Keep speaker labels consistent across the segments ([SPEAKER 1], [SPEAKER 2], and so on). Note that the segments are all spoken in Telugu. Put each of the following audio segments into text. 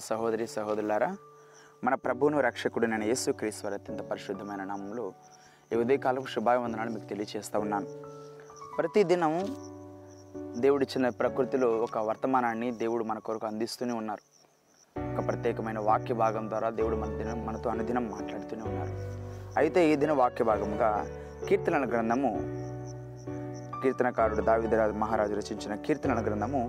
[SPEAKER 1] సహోదరి సహోదరులారా మన ప్రభువును రక్షకుడినైన యేసు క్రీశ్వర అత్యంత పరిశుద్ధమైన నామంలో ఈ ఉదయకాలం శుభాభివందనాలు మీకు తెలియజేస్తూ ఉన్నాను. ప్రతిదినం దేవుడిచ్చిన ప్రకృతిలో ఒక వర్తమానాన్ని దేవుడు మన కొరకు అందిస్తూనే ఉన్నారు. ఒక ప్రత్యేకమైన వాక్య భాగం ద్వారా దేవుడు మన దినం మనతో అనుదినం మాట్లాడుతూనే ఉన్నారు. అయితే ఈ దిన వాక్య భాగముగా కీర్తనల గ్రంథము కీర్తనకారుడు దావిదరాజు మహారాజు రచించిన కీర్తనల గ్రంథము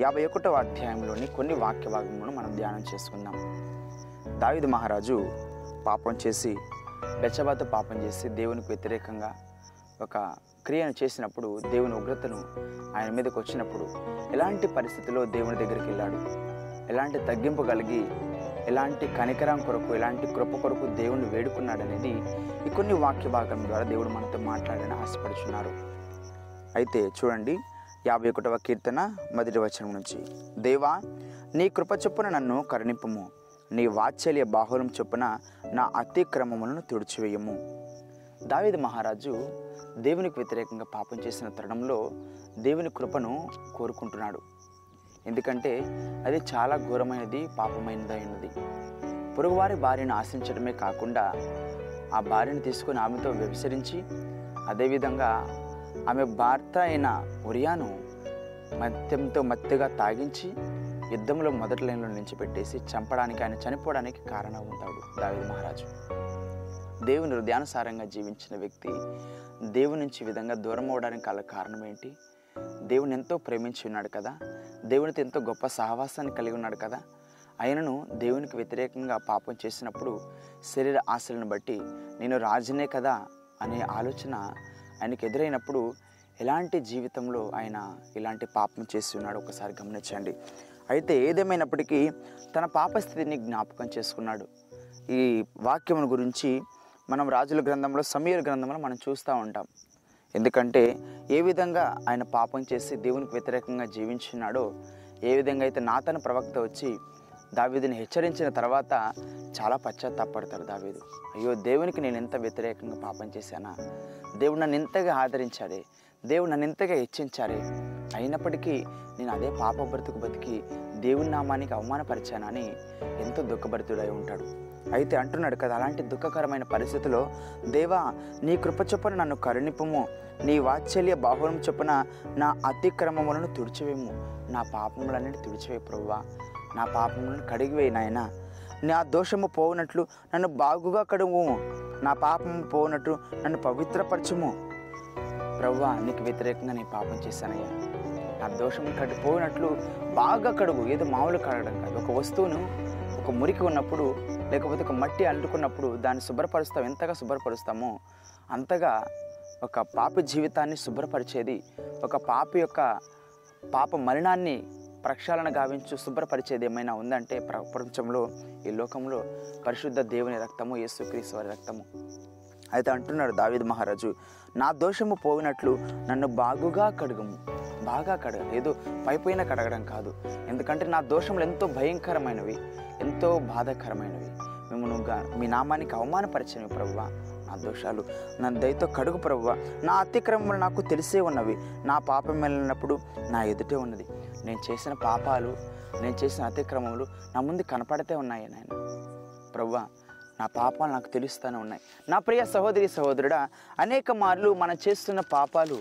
[SPEAKER 1] యాభై ఒకటవ అధ్యాయంలోని కొన్ని వాక్య భాగములను మనం ధ్యానం చేసుకుందాం. దావిదు మహారాజు పాపం చేసి బెచ్చబాతో పాపం చేసి దేవునికి వ్యతిరేకంగా ఒక క్రియను చేసినప్పుడు దేవుని ఉగ్రతను ఆయన మీదకు వచ్చినప్పుడు ఎలాంటి పరిస్థితిలో దేవుని దగ్గరికి వెళ్ళాడు? ఎలాంటి తగ్గింపు కలిగి ఎలాంటి కనికరం కొరకు ఎలాంటి కృప కొరకు దేవుణ్ణి వేడుకున్నాడనేది ఈ కొన్ని వాక్య భాగం ద్వారా దేవుడు మనతో మాట్లాడని ఆశపడుచున్నారు. అయితే చూడండి యాభై ఒకటవ కీర్తన మొదటి వచనం నుంచి. దేవా నీ కృప చొప్పున నన్ను కరుణింపము. నీ వాత్సల్య బాహులం చొప్పున నా అతిక్రమములను తుడిచివేయము. దావిద మహారాజు దేవునికి వ్యతిరేకంగా పాపం చేసిన తరుణంలో దేవుని కృపను కోరుకుంటున్నాడు. ఎందుకంటే అది చాలా ఘోరమైనది పాపమైనదైనది పొరుగువారి భార్యను ఆశించడమే కాకుండా ఆ భార్యను తీసుకొని ఆమెతో వ్యభిచరించి అదేవిధంగా ఆమె భర్త అయిన ఉరియాను మద్యంతో మత్తుగా తాగించి యుద్ధంలో మొదటి లైన్లో నిలిచిపెట్టేసి చంపడానికి ఆయన చనిపోవడానికి కారణం అవుతాడు దావిద మహారాజు. దేవుని హృదయానుసారంగా జీవించిన వ్యక్తి దేవుని నుంచి విధంగా దూరం అవడానికి గల కారణం ఏంటి? దేవుని ఎంతో ప్రేమించి ఉన్నాడు కదా? దేవునితో ఎంతో గొప్ప సహవాసాన్ని కలిగి ఉన్నాడు కదా? ఆయనను దేవునికి వ్యతిరేకంగా పాపం చేసినప్పుడు శరీర ఆశలను బట్టి నేను రాజునే కదా అనే ఆలోచన ఆయనకు ఎదురైనప్పుడు ఎలాంటి జీవితంలో ఆయన ఇలాంటి పాపం చేసి ఉన్నాడు ఒకసారి గమనించండి. అయితే ఏదేమైనప్పటికీ తన పాపస్థితిని జ్ఞాపకం చేసుకున్నాడు. ఈ వాక్యం గురించి మనం రాజుల గ్రంథంలో సమీర గ్రంథంలో మనం చూస్తూ ఉంటాం. ఎందుకంటే ఏ విధంగా ఆయన పాపం చేసి దేవునికి వ్యతిరేకంగా జీవించున్నాడో ఏ విధంగా అయితే నాతన ప్రవక్త వచ్చి దావీదుని హెచ్చరించిన తర్వాత చాలా పశ్చాత్తాపడతాడు దావీదు. అయ్యో దేవునికి నేను ఎంత వ్యతిరేకంగా పాపం చేశానా? దేవుడు నన్ను ఇంతగా ఆదరించాడే దేవుడు నన్ను ఇంతగా హెచ్చించారే అయినప్పటికీ నేను అదే పాప బ్రతుకు బతికి దేవుని నామానికి అవమానపరిచానని ఎంతో దుఃఖభరితుడై ఉంటాడు. అయితే అంటున్నాడు కదా అలాంటి దుఃఖకరమైన పరిస్థితిలో దేవా నీ కృప చొప్పున నన్ను కరుణిపము. నీ వాత్సల్య బాహురం చొప్పున నా అతిక్రమములను తుడిచివేము. నా పాపములన్నిటి తుడిచివే ప్రభువా. నా పాపములను కడిగివేయి నాయన. నా దోషము పోవునట్లు నన్ను బాగుగా కడుగు నా పాపము పోవునట్లు నన్ను పవిత్రపరచుము. ప్రభువా నీకు వ్యతిరేకంగా నేను పాపం చేశానయ్యా. నా దోషం కడిపోయినట్లు బాగా కడుగు ఏదో మామూలు కడగడం కాదు. ఒక వస్తువును ఒక మురికి ఉన్నప్పుడు లేకపోతే ఒక మట్టి అంటుకున్నప్పుడు దాన్ని శుభ్రపరుస్తాం. ఎంతగా శుభ్రపరుస్తామో అంతగా ఒక పాపి జీవితాన్ని శుభ్రపరిచేది ఒక పాపి యొక్క పాప మరణాన్ని ప్రక్షాళన గావించు శుభ్రపరిచేది ఏమైనా ఉందంటే ప్రపంచంలో ఈ లోకంలో పరిశుద్ధ దేవుని రక్తము యేసుక్రీస్తు వారి రక్తము. అయితే అంటున్నాడు దావిద్ మహారాజు నా దోషము పోయినట్లు నన్ను బాగుగా కడుగుము. బాగా కడగ ఏదో పైపోయిన కడగడం కాదు. ఎందుకంటే నా దోషములు ఎంతో భయంకరమైనవి ఎంతో బాధాకరమైనవి. మిమ్మల్ని మీ నామానికి అవమానపరిచినవి ప్రభువ నా దోషాలు నా దయతో కడుగు ప్రభువ. నా అతిక్రమములు నాకు తెలిసే ఉన్నవి నా పాపం వెళ్ళినప్పుడు నా ఎదుటే ఉన్నది. నేను చేసిన పాపాలు నేను చేసిన అతిక్రమములు నా ముందు కనపడితే ఉన్నాయి నాయన. ప్రవ్వా నా పాపాలు నాకు తెలుస్తూనే ఉన్నాయి. నా ప్రియ సహోదరి సహోదరుడా అనేక మార్లు మనం చేస్తున్న పాపాలు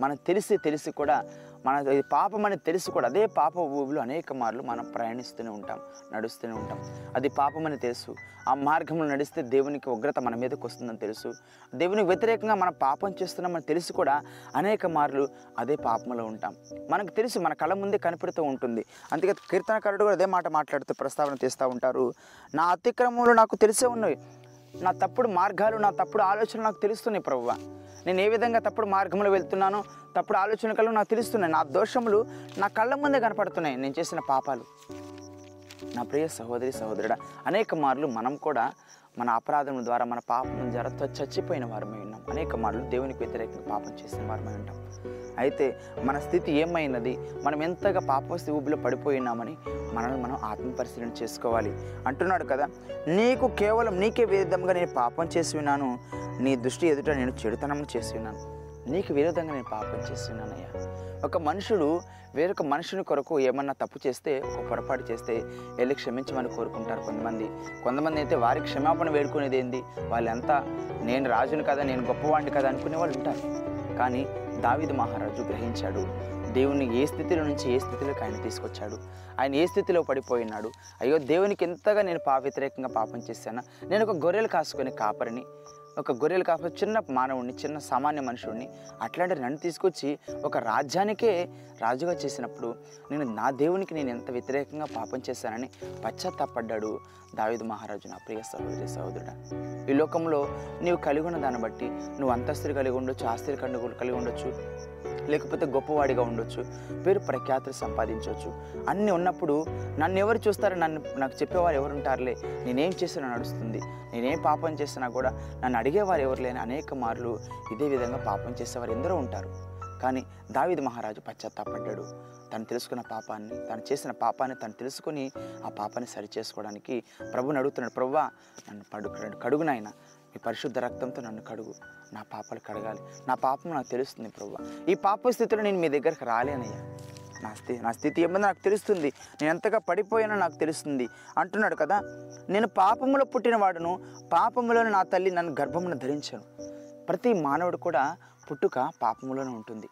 [SPEAKER 1] మనం తెలిసి తెలిసి కూడా మన పాపం అని తెలుసు కూడా అదే పాప ఊబిలో అనేక మార్లు మనం ప్రయాణిస్తూనే ఉంటాం నడుస్తూనే ఉంటాం. అది పాపం అని తెలుసు. ఆ మార్గంలో నడిస్తే దేవునికి ఉగ్రత మన మీదకి వస్తుందని తెలుసు. దేవునికి వ్యతిరేకంగా మనం పాపం చేస్తున్నామని తెలిసి కూడా అనేక మార్లు అదే పాపంలో ఉంటాం. మనకు తెలుసు మన కళ్ళ ముందే కనిపెడుతూ ఉంటుంది. అందుకే కీర్తనకారుడు కూడా అదే మాట మాట్లాడుతూ ప్రస్తావన తీస్తూ ఉంటారు. నా అతిక్రమంలో నాకు తెలిసే ఉన్నాయి నా తప్పుడు మార్గాలు నా తప్పుడు ఆలోచనలు నాకు తెలుస్తున్నాయి ప్రభువా. నేను ఏ విధంగా తప్పుడు మార్గంలో వెళ్తున్నానో తప్పుడు ఆలోచనలు నాకు తెలుస్తున్నాయి. నా దోషములు నా కళ్ళ ముందే కనపడుతున్నాయి. నేను చేసిన పాపాలు. నా ప్రియ సహోదరి సహోదరుడా అనేక మార్లు మనం కూడా మన అపరాధం ద్వారా మన పాపం ద్వారా చచ్చిపోయిన వారమై ఉన్నాం. అనేక మార్లు దేవునికి వ్యతిరేకంగా పాపం చేసిన వారమై ఉంటాం. అయితే మన స్థితి ఏమైనది? మనం ఎంతగా పాపస్థితి ఊబిలో పడిపోయినామని మనల్ని మనం ఆత్మపరిశీలన చేసుకోవాలి. అంటున్నాడు కదా నీకు కేవలం నీకే విరుద్ధంగా నేను పాపం చేసి ఉన్నాను. నీ దృష్టి ఎదుట నేను చెడుతనం చేసి ఉన్నాను. నీకు విరోధంగా నేను పాపం చేస్తున్నానయ్యా ఒక మనుషుడు వేరొక మనుషుని కొరకు ఏమన్నా తప్పు చేస్తే ఒక పొరపాటు చేస్తే వెళ్ళి క్షమించమని కోరుకుంటారు కొంతమంది. కొంతమంది అయితే వారి క్షమాపణ వేడుకునేది ఏంది? వాళ్ళంతా నేను రాజుని కదా నేను గొప్పవాడిని కదా అనుకునే వాళ్ళు ఉంటారు. కానీ దావిదు మహారాజు గ్రహించాడు. దేవుని ఏ స్థితిలో నుంచి ఏ స్థితిలోకి ఆయన తీసుకొచ్చాడు? ఆయన ఏ స్థితిలో పడిపోయినాడు? అయ్యో దేవునికి ఎంతగా నేను పా వ్యతిరేకంగా పాపం చేశానా? నేను ఒక గొర్రెలు కాసుకొని కాపరిని. ఒక గొర్రెలు కాపరి చిన్న మానవుడిని చిన్న సామాన్య మనుషుడిని అట్లాంటి నన్ను తీసుకొచ్చి ఒక రాజ్యానికే రాజుగా చేసినప్పుడు నేను నా దేవునికి నేను ఎంత వ్యతిరేకంగా పాపం చేశానని పశ్చాత్తాపడ్డాడు దావిదు మహారాజు నా ప్రియ సహోదరి సహోదరుడా. ఈ లోకంలో నీవు కలిగి ఉన్న దాన్ని బట్టి నువ్వు అంతస్తులు కలిగి ఉండొచ్చు ఆస్తి కండు కలిగి ఉండొచ్చు లేకపోతే గొప్పవాడిగా ఉండొచ్చు పేరు ప్రఖ్యాతులు సంపాదించవచ్చు అన్నీ ఉన్నప్పుడు నన్ను ఎవరు చూస్తారో నన్ను నాకు చెప్పేవారు ఎవరు ఉంటారులే నేనేం చేసినా నడుస్తుంది. నేనేం పాపం చేసినా కూడా నన్ను అడిగేవారు ఎవరు లేని అనేక మార్లు ఇదే విధంగా పాపం చేసేవారు ఎందరో ఉంటారు. కానీ దావిది మహారాజు పశ్చాత్తాపడ్డాడు. తను తెలుసుకున్న పాపాన్ని తను చేసిన పాపాన్ని తను తెలుసుకొని ఆ పాపాన్ని సరి చేసుకోవడానికి ప్రభుని అడుగుతున్నాడు ప్రభువా నన్ను పడుకున్నాడు కడుగునైనా మీ పరిశుద్ధ రక్తంతో నన్ను కడుగు. నా పాపాలు కడగాలి. నా పాపం నాకు తెలుస్తుంది ప్రభు ఈ పాప స్థితిలో నేను మీ దగ్గరకు రాలేనయ్యా. నా స్థితి నా స్థితి ఏమైంది నాకు తెలుస్తుంది. నేను ఎంతగా పడిపోయానో నాకు తెలుస్తుంది. అంటున్నాడు కదా నేను పాపములో పుట్టిన వాడును పాపములో నా తల్లి నన్ను గర్భమును ధరించాను. ప్రతి మానవుడు కూడా పుట్టుక పాపములోనే ఉంటుంది.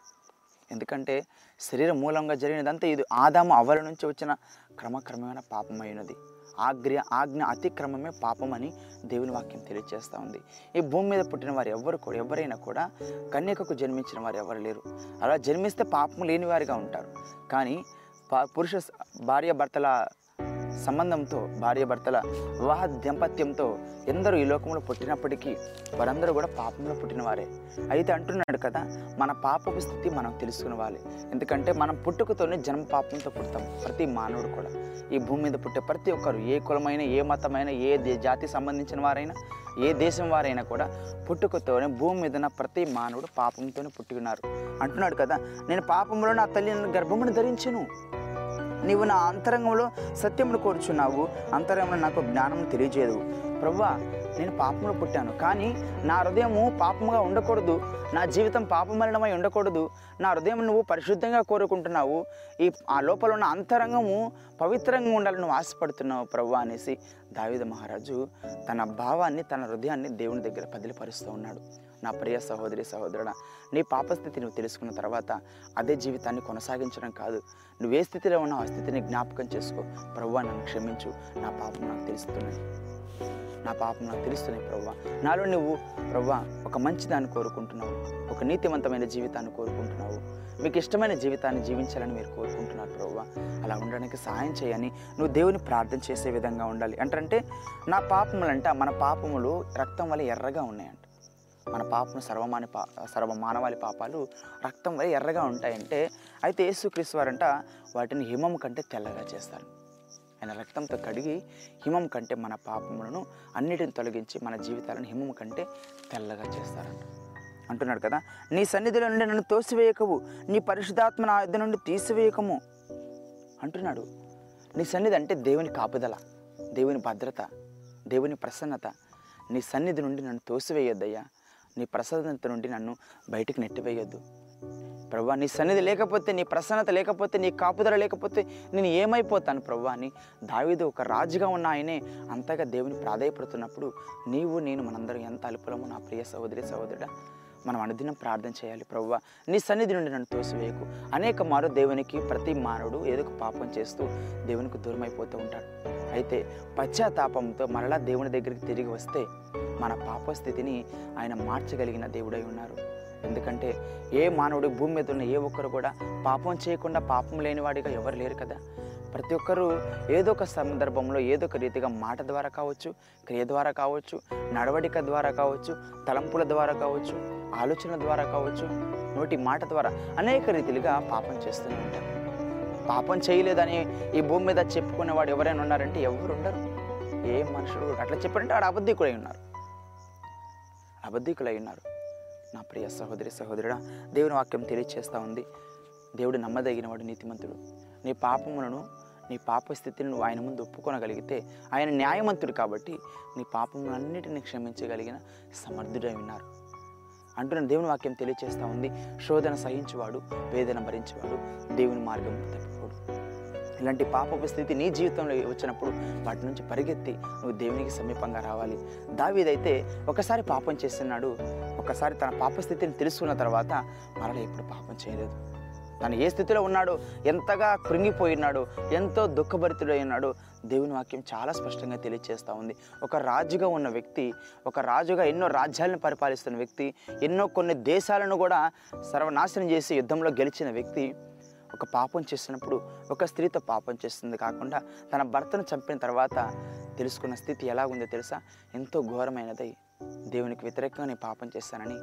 [SPEAKER 1] ఎందుకంటే శరీర మూలంగా జరిగినదంతా ఇది ఆదాము అవ్వల నుంచి వచ్చిన క్రమక్రమమైన పాపమైనది. ఆజ్ఞ ఆజ్ఞ అతిక్రమమే పాపమని దేవుని వాక్యం తెలియజేస్తూ ఉంది. ఈ భూమి మీద పుట్టిన వారు ఎవరు కూడా ఎవరైనా కూడా కన్యకకు జన్మించిన వారు ఎవరు లేరు. అలా జన్మిస్తే పాపం లేని వారిగా ఉంటారు. కానీ పా- పురుష భార్య భర్తల సంబంధంతో భార్యాభర్తల వివాహ దంపత్యంతో ఎందరూ ఈ లోకంలో పుట్టినప్పటికీ వారందరూ కూడా పాపంలో పుట్టినవారే. అయితే అంటున్నాడు కదా మన పాపపు స్థితి మనం తెలుసుకునే ఎందుకంటే మనం పుట్టుకతోనే జన్మ పాపంతో పుడతాం ప్రతి మానవుడు కూడా. ఈ భూమి మీద పుట్టే ప్రతి ఒక్కరు ఏ కులమైన ఏ మతమైన ఏ దే- జాతి సంబంధించిన వారైనా ఏ దేశం వారైనా కూడా పుట్టుకతోనే భూమి మీద ప్రతి మానవుడు పాపంతోనే పుట్టుకున్నారు. అంటున్నాడు కదా నేను పాపంలో నా తల్లిని గర్భమును ధరించను. నీవు నా అంతరంగంలో సత్యమును కోరుచున్నావు. అంతరంగంలో నాకు జ్ఞానం తెలియజేయదు. ప్రవ్వా నేను పాపంలో పుట్టాను. కానీ నా హృదయము పాపముగా ఉండకూడదు. నా జీవితం పాపమలనమై ఉండకూడదు. నా హృదయం నువ్వు పరిశుద్ధంగా కోరుకుంటున్నావు. ఈ ఆ లోపల ఉన్న అంతరంగము పవిత్రంగా ఉండాలని నువ్వు ఆశపడుతున్నావు ప్రవ్వా అనేసి దావిద మహారాజు తన భావాన్ని తన హృదయాన్ని దేవుని దగ్గర పదిలిపరుస్తూ ఉన్నాడు. నా ప్రియ సహోదరి సహోదరుడ నీ పాపస్థితి నువ్వు తెలుసుకున్న తర్వాత అదే జీవితాన్ని కొనసాగించడం కాదు. నువ్వు ఏ స్థితిలో ఉన్నావు ఆ స్థితిని జ్ఞాపకం చేసుకో. ప్రవ్వా నన్ను క్షమించు. నా పాపం నాకు తెలుస్తున్నాయి. నా పాపం నాకు తెలుస్తున్నాయి ప్రవ్వా. నాలో నువ్వు ప్రవ్వా ఒక మంచి దాన్ని కోరుకుంటున్నావు. ఒక నీతివంతమైన జీవితాన్ని కోరుకుంటున్నావు. మీకు ఇష్టమైన జీవితాన్ని జీవించాలని మీరు కోరుకుంటున్నారు ప్రవ్వ. అలా ఉండడానికి సహాయం చేయని నువ్వు దేవుని ప్రార్థన చేసే విధంగా ఉండాలి. అంటే నా పాపములంట మన పాపములు రక్తం వల్ల ఎర్రగా ఉన్నాయంట. మన పాపం సర్వమాని పా సర్వ మానవాళి పాపాలు రక్తం వల్ల ఎర్రగా ఉంటాయంటే అయితే యేసుక్రీస్తు వారంట వాటిని హిమం కంటే తెల్లగా చేస్తారు. ఆయన రక్తంతో కడిగి హిమం కంటే మన పాపములను అన్నిటిని తొలగించి మన జీవితాలను హిమం కంటే తెల్లగా చేస్తారంట అంటున్నాడు కదా నీ సన్నిధిలో నుండి నన్ను తోసివేయకవు నీ పరిశుద్ధాత్మ నా యొద్ద నుండి తీసివేయకము. అంటున్నాడు నీ సన్నిధి అంటే దేవుని కాపుదల దేవుని భద్రత దేవుని ప్రసన్నత. నీ సన్నిధి నుండి నన్ను తోసివేయొద్దయ్యా నీ ప్రసన్నత నుండి నన్ను బయటికి నెట్టివేయొద్దు. ప్రభా నీ సన్నిధి లేకపోతే నీ ప్రసన్నత లేకపోతే నీ కాపుదల లేకపోతే నేను ఏమైపోతాను ప్రభా అని దావిదు ఒక రాజుగా ఉన్న ఆయనే అంతగా దేవుని ప్రాధాయపడుతున్నప్పుడు నీవు నేను మనందరం ఎంత అలుపులము నా ప్రియ సహోదరి సహోదరుడా మనం అనుదినం ప్రార్థన చేయాలి ప్రవ్వా నీ సన్నిధి నుండి నన్ను తోసివేయకు. అనేక మారు దేవునికి ప్రతి మానవుడు ఏదో పాపం చేస్తూ దేవునికి దూరమైపోతూ ఉంటాడు. అయితే పశ్చాత్తాపంతో మరలా దేవుని దగ్గరికి తిరిగి వస్తే మన పాప స్థితిని ఆయన మార్చగలిగిన దేవుడై ఉన్నారు. ఎందుకంటే ఏ మానవుడు భూమి మీద ఉన్న ఏ ఒక్కరు కూడా పాపం చేయకుండా పాపం లేనివాడిగా ఎవరు లేరు కదా. ప్రతి ఒక్కరూ ఏదో ఒక సందర్భంలో ఏదో ఒక రీతిగా మాట ద్వారా కావచ్చు క్రియ ద్వారా కావచ్చు నడవడిక ద్వారా కావచ్చు తలంపుల ద్వారా కావచ్చు ఆలోచన ద్వారా కావచ్చు నోటి మాట ద్వారా అనేక రీతిలుగా పాపం చేస్తూనే ఉంటారు. పాపం చేయలేదని ఈ భూమి మీద చెప్పుకునేవాడు ఎవరైనా ఉన్నారంటే ఎవరు ఉండరు. ఏ మనుషుడు అట్లా చెప్పారంటే ఆడ అబద్ధికుడై ఉన్నారు. అబద్ధికులై ఉన్నారు నా ప్రియ సహోదరి సహోదరుడా దేవుని వాక్యం తెలియచేస్తూ ఉంది. దేవుడు నమ్మదగినవాడు నీతిమంతుడు. నీ పాపములను నీ పాప స్థితిని నువ్వు ఆయన ముందు ఒప్పుకొనగలిగితే ఆయన న్యాయమంతుడు కాబట్టి నీ పాపములన్నిటిని క్షమించగలిగిన సమర్థుడై ఉన్నారు అంటున్న దేవుని వాక్యం తెలియచేస్తూ ఉంది. శోధన సహించువాడు వేదన భరించేవాడు దేవుని మార్గం తప్పిపోడు. ఇలాంటి పాపపు స్థితి నీ జీవితంలో వచ్చినప్పుడు వాటి నుంచి పరిగెత్తి నువ్వు దేవునికి సమీపంగా రావాలి. దావీదైతే ఒకసారి పాపం చేస్తున్నాడు. ఒకసారి తన పాప స్థితిని తెలుసుకున్న తర్వాత మరలా ఎప్పుడు పాపం చేయలేదు. తను ఏ స్థితిలో ఉన్నాడో ఎంతగా కృంగిపోయినాడు ఎంతో దుఃఖభరితుడై ఉన్నాడో దేవుని వాక్యం చాలా స్పష్టంగా తెలియజేస్తూ ఉంది. ఒక రాజుగా ఉన్న వ్యక్తి ఒక రాజుగా ఎన్నో రాజ్యాలను పరిపాలిస్తున్న వ్యక్తి ఎన్నో కొన్ని దేశాలను కూడా సర్వనాశనం చేసి యుద్ధంలో గెలిచిన వ్యక్తి ఒక పాపం చేసినప్పుడు ఒక స్త్రీతో పాపం చేస్తుంది కాకుండా తన భర్తను చంపిన తర్వాత తెలుసుకున్న స్థితి ఎలా ఉందో తెలుసా? ఎంతో ఘోరమైనది దేవునికి వ్యతిరేకంగా నేను పాపం చేశానని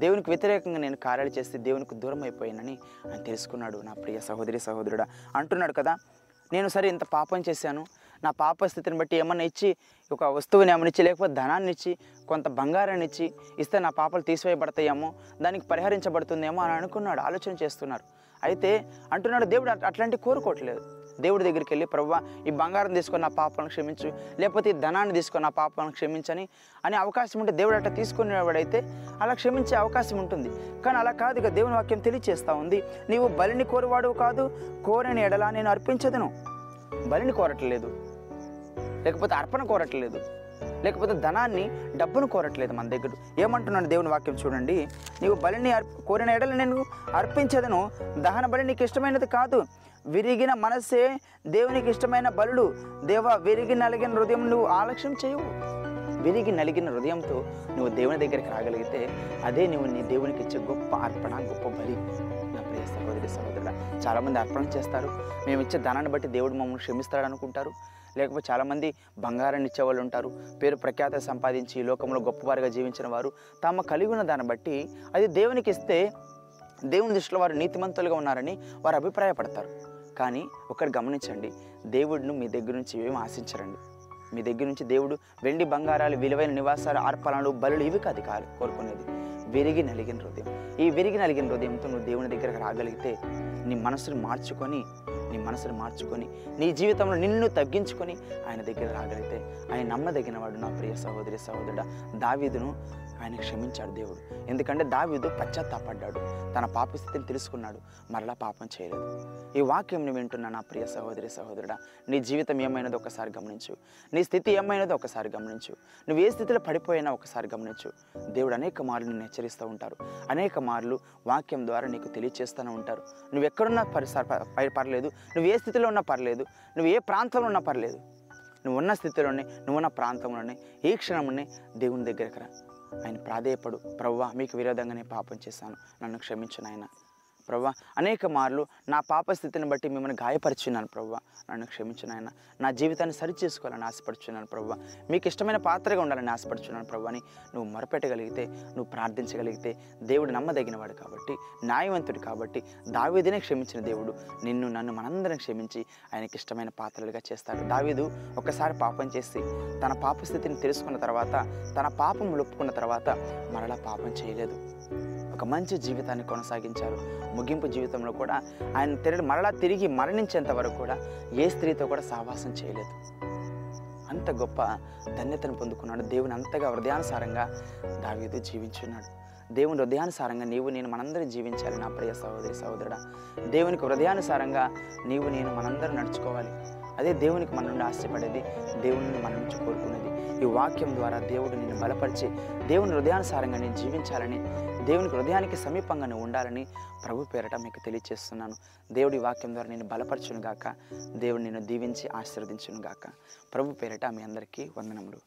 [SPEAKER 1] దేవునికి వ్యతిరేకంగా నేను కార్యాలు చేస్తే దేవునికి దూరం అయిపోయానని ఆయన తెలుసుకున్నాడు. నా ప్రియ సహోదరి సహోదరుడా అంటున్నాడు కదా నేను సరే ఇంత పాపం చేశాను నా పాప స్థితిని బట్టి ఏమన్నా ఇచ్చి ఒక వస్తువుని ఏమన్నా ఇచ్చి లేకపోతే ధనాన్ని ఇచ్చి కొంత బంగారాన్ని ఇచ్చి ఇస్తే నా పాపలు తీసివేయబడతాయేమో దానికి పరిహరించబడుతుందేమో అని అనుకున్నాడు ఆలోచన చేస్తున్నారు. అయితే అంటున్నాడు దేవుడు అట్లాంటి కోరుకోవట్లేదు. దేవుడి దగ్గరికి వెళ్ళి ప్రవ్వా ఈ బంగారం తీసుకొని నా పాపాలను క్షమించు లేకపోతే ఈ ధనాన్ని తీసుకొని నా పాపాలను క్షమించని అనే అవకాశం ఉంటే దేవుడు అట్లా తీసుకునేవాడైతే అలా క్షమించే అవకాశం ఉంటుంది. కానీ అలా కాదు ఇక దేవుని వాక్యం తెలియచేస్తూ ఉంది. నీవు బలిని కోరువాడు కాదు కోరని ఎడలా నేను అర్పించదును. బలిని కోరట్లేదు. లేకపోతే అర్పణ కోరట్లేదు. లేకపోతే ధనాన్ని డబ్బును కోరట్లేదు మన దగ్గర. ఏమంటున్నాడు దేవుని వాక్యం చూడండి. నీవు బలిని అర్ప కోరిన ఎడలు నేను అర్పించదను. దహన బలి నీకు ఇష్టమైనది కాదు. విరిగిన మనసే దేవునికి ఇష్టమైన బలుడు దేవా విరిగి నలిగిన హృదయం నువ్వు ఆలక్ష్యం చేయవు విరిగి నలిగిన హృదయంతో నువ్వు దేవుని దగ్గరికి రాగలిగితే అదే నువ్వు నీ దేవునికి ఇచ్చే గొప్ప అర్పణ గొప్ప బలి. నా ప్రియ సహోదరి సహోదరుడు చాలామంది అర్పణ చేస్తారు. మేము ఇచ్చే ధనాన్ని బట్టి దేవుడు మమ్మల్ని క్షమిస్తాడు అనుకుంటారు. లేకపోతే చాలామంది బంగారాన్ని ఇచ్చేవాళ్ళు ఉంటారు. పేరు ప్రఖ్యాత సంపాదించి లోకంలో గొప్పవారిగా జీవించిన వారు తమ కలిగి ఉన్న దాన్ని బట్టి అది దేవునికి ఇస్తే దేవుని దృష్టిలో వారు నీతిమంతులుగా ఉన్నారని వారు అభిప్రాయపడతారు. కానీ ఒకటి గమనించండి దేవుడిని మీ దగ్గర నుంచి ఏమి ఆశించరండి. మీ దగ్గర నుంచి దేవుడు వెండి బంగారాలు విలువైన నివాసాలు ఆర్పణలు బలులు ఇవి కాదు కాదు కోరుకునేది. విరిగి నలిగిన హృదయం. ఈ విరిగి నలిగిన హృదయంతో నువ్వు దేవుని దగ్గరకు రాగలిగితే నీ మనసును మార్చుకొని నీ మనసును మార్చుకొని నీ జీవితంలో నిన్ను తగ్గించుకొని ఆయన దగ్గర రాగలిగితే ఆయన నమ్మదగిన వాడు నా ప్రియ సహోదరి సహోదరుడ. దావీదును ఆయన క్షమించాడు దేవుడు. ఎందుకంటే దావీదు పశ్చాత్తాపడ్డాడు. తన పాప స్థితిని తెలుసుకున్నాడు. మరలా పాపం చేయలేదు. ఈ వాక్యం వింటున్న నా ప్రియ సహోదరి సహోదరుడా నీ జీవితం ఏమైనదో ఒకసారి గమనించు. నీ స్థితి ఏమైనదో ఒకసారి గమనించు. నువ్వు ఏ స్థితిలో పడిపోయినా ఒకసారి గమనించు. దేవుడు అనేక మార్లు నిన్ను హెచ్చరిస్తూ ఉంటారు. అనేక మార్లు వాక్యం ద్వారా నీకు తెలియచేస్తూనే ఉంటారు. నువ్వు ఎక్కడున్నా పరిసర పర్లేదు. నువ్వు ఏ స్థితిలో ఉన్నా పర్లేదు నువ్వు ఏ ప్రాంతంలో ఉన్నా పర్లేదు. నువ్వు ఉన్న స్థితిలోనే నువ్వున్న ప్రాంతంలోనే ఈ క్షణంలోనే దేవుని దగ్గరకు రా. ఆయన ప్రాధేయపడు. ప్రవ్వా మీకు విరోధంగానే పాపం చేశాను. నన్ను క్షమించు నాయన. ప్రవ్వా. అనేక మార్లు నా పాప స్థితిని బట్టి మిమ్మల్ని గాయపరిచున్నాను ప్రవ్వా. నన్ను క్షమించిన నాయన. నా జీవితాన్ని సరిచేసుకోవాలని ఆశపడుచున్నాను ప్రవ్వా. మీకు ఇష్టమైన పాత్రగా ఉండాలని ఆశపడుచున్నాను ప్రవ్వా అని నువ్వు మొరపెట్టగలిగితే నువ్వు ప్రార్థించగలిగితే దేవుడు నమ్మదగినవాడు కాబట్టి న్యాయవంతుడు కాబట్టి దావీదునే క్షమించిన దేవుడు. నిన్ను నన్ను మనందరం క్షమించి ఆయనకి ఇష్టమైన పాత్రలుగా చేస్తాడు. దావీదు ఒకసారి పాపం చేసి తన పాప స్థితిని తెలుసుకున్న తర్వాత తన పాపం ఒప్పుకున్న తర్వాత మరలా పాపం చేయలేదు. ఒక మంచి జీవితాన్ని కొనసాగించారు. ముగింపు జీవితంలో కూడా ఆయన తిరిగి మరలా తిరిగి మరణించేంత వరకు కూడా ఏ స్త్రీతో కూడా సహవాసం చేయలేదు. అంత గొప్ప ధన్యతను పొందుకున్నాడు. దేవుని అంతగా హృదయానుసారంగా దావీదు జీవించున్నాడు. దేవుని హృదయానుసారంగా నీవు నేను మనందరం జీవించాలి నా ప్రియ సహోదరి సహోదరుడా. దేవునికి హృదయానుసారంగా నీవు నేను మనందరం నడుచుకోవాలి. అదే దేవునికి మన నుండి ఆశపడేది దేవుని మన నుంచి కోరుకునేది. ఈ వాక్యం ద్వారా దేవుడు నిన్ను బలపరిచి దేవుని హృదయానుసారంగా నేను జీవించాలని దేవుని హృదయానికి సమీపంగానే ఉండాలని ప్రభు పేరట మీకు తెలియజేస్తున్నాను దేవుడి వాక్యం ద్వారా నేను బలపరచును గాక దేవుడు నేను దీవించి ఆశీర్వదించును గాక. ప్రభు పేరట మీ అందరికీ వందనములు.